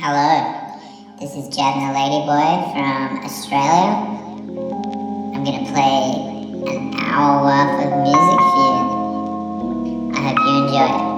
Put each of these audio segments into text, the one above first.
Hello, this is and the Ladyboy from Australia. I'm gonna play an hour worth of music for you. I hope you enjoy it.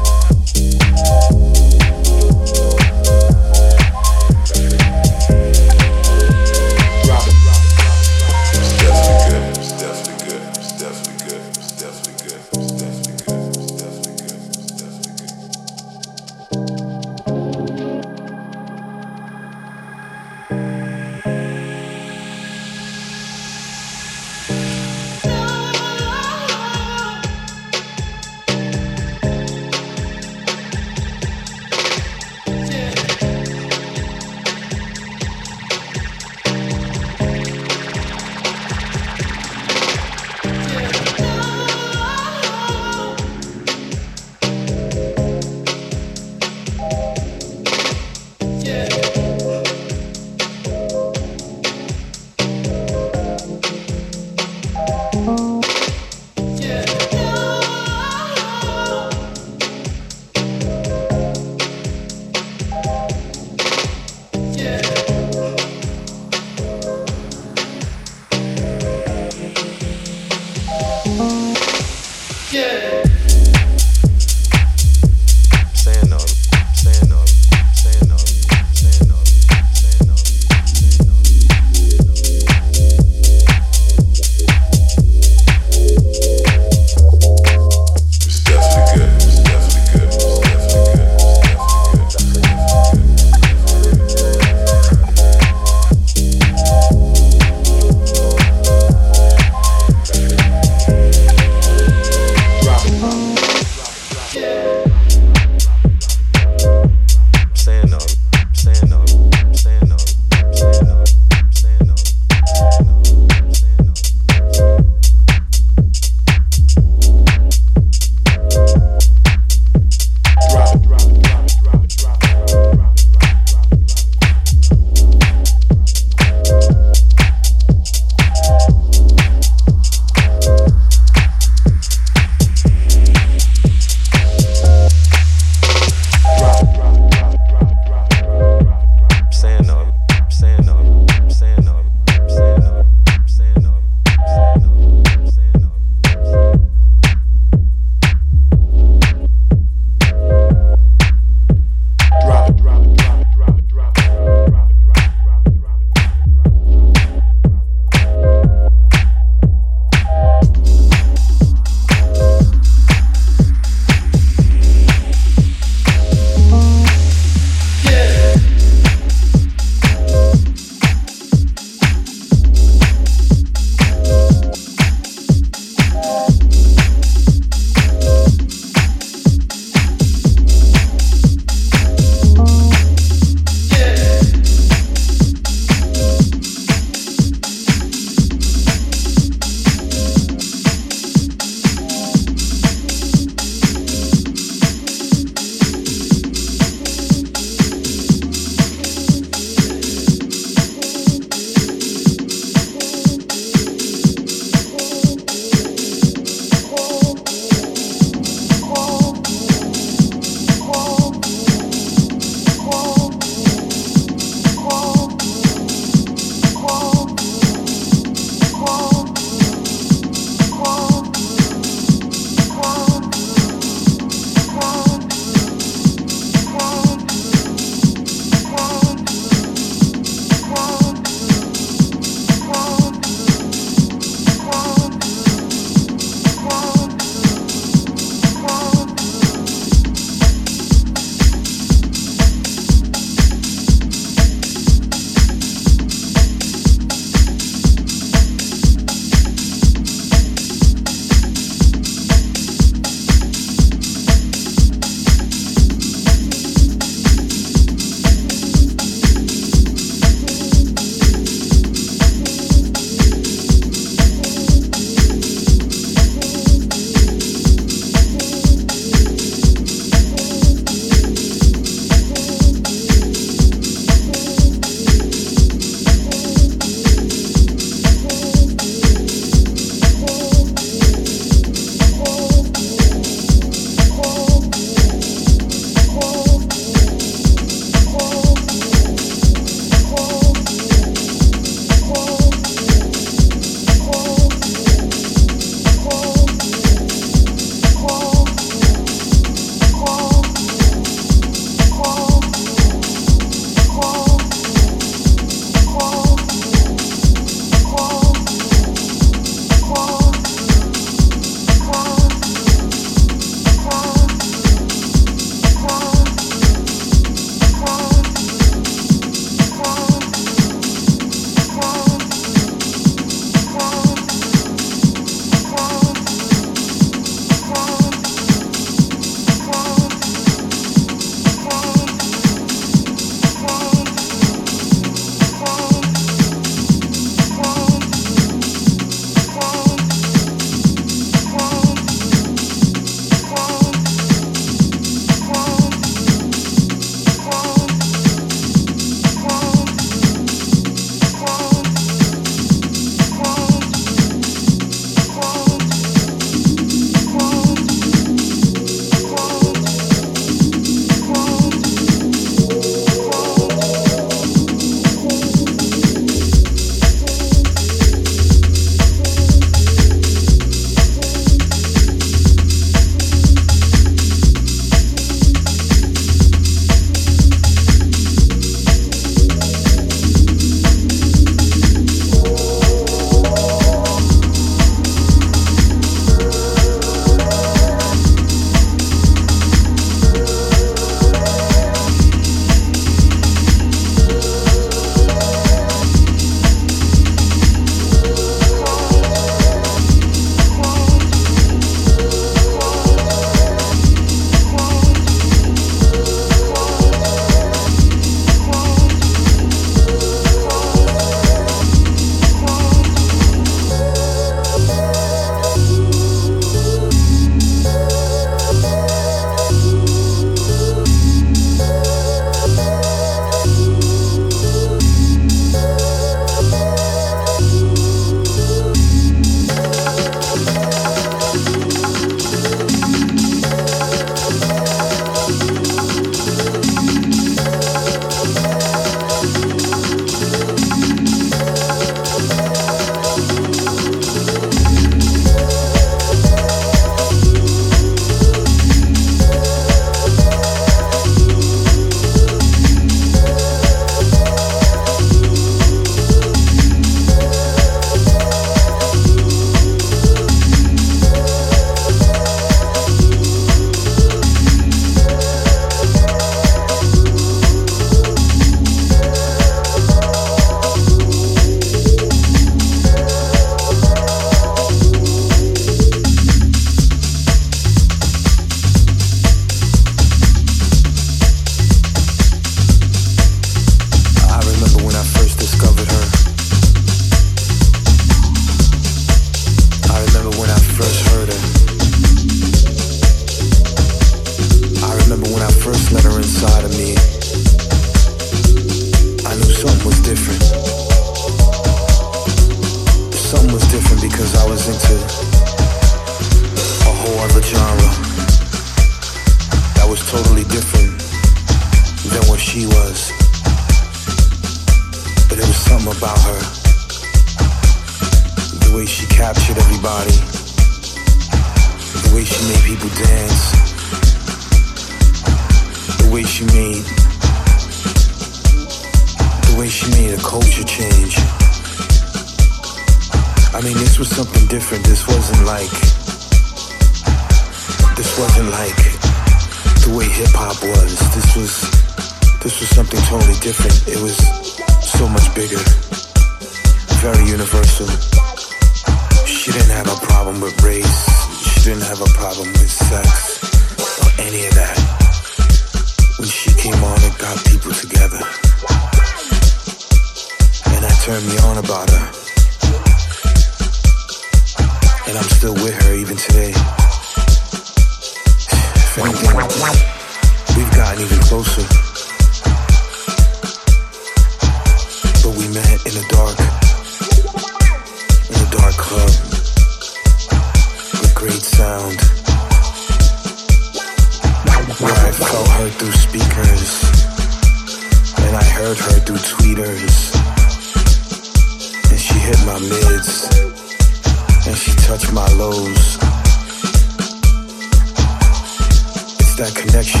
That connection.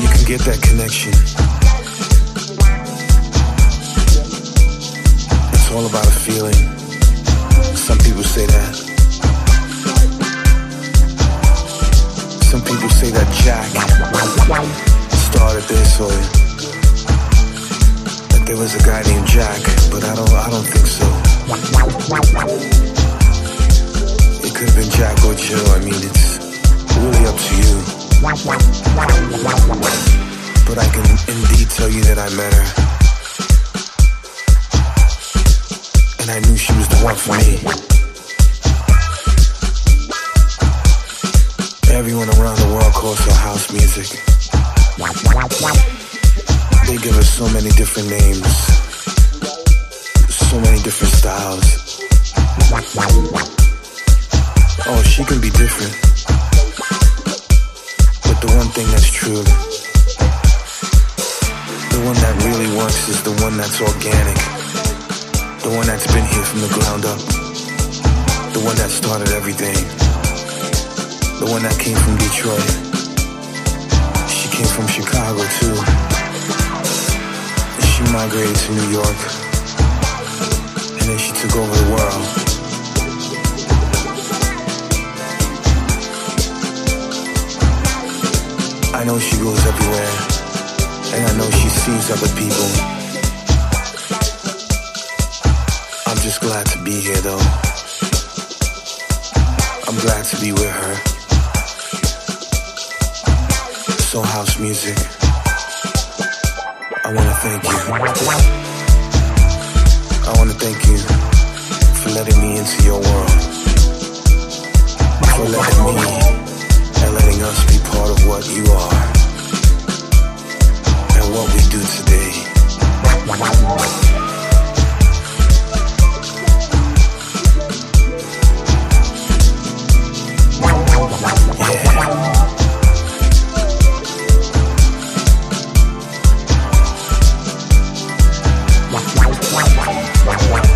You can get that connection. It's all about a feeling. Some people say that. Some people say that Jack started this or that there was a guy named Jack, but I don't I don't think so. It could have been Jack or Jill. I mean it's really up to you. But I can indeed tell you that I met her. And I knew she was the one for me. Everyone around the world calls her house music. They give her so many different names, so many different styles. Oh, she can be different. The one thing that's true, the one that really works is the one that's organic. The one that's been here from the ground up. The one that started everything. The one that came from Detroit. She came from Chicago too. She migrated to New York. And then she took over the world. I know she goes everywhere. And I know she sees other people. I'm just glad to be here though. I'm glad to be with her. Soul House Music. I wanna thank you. I wanna thank you for letting me into your world. For letting me letting us be part of what you are and what we do today. Yeah.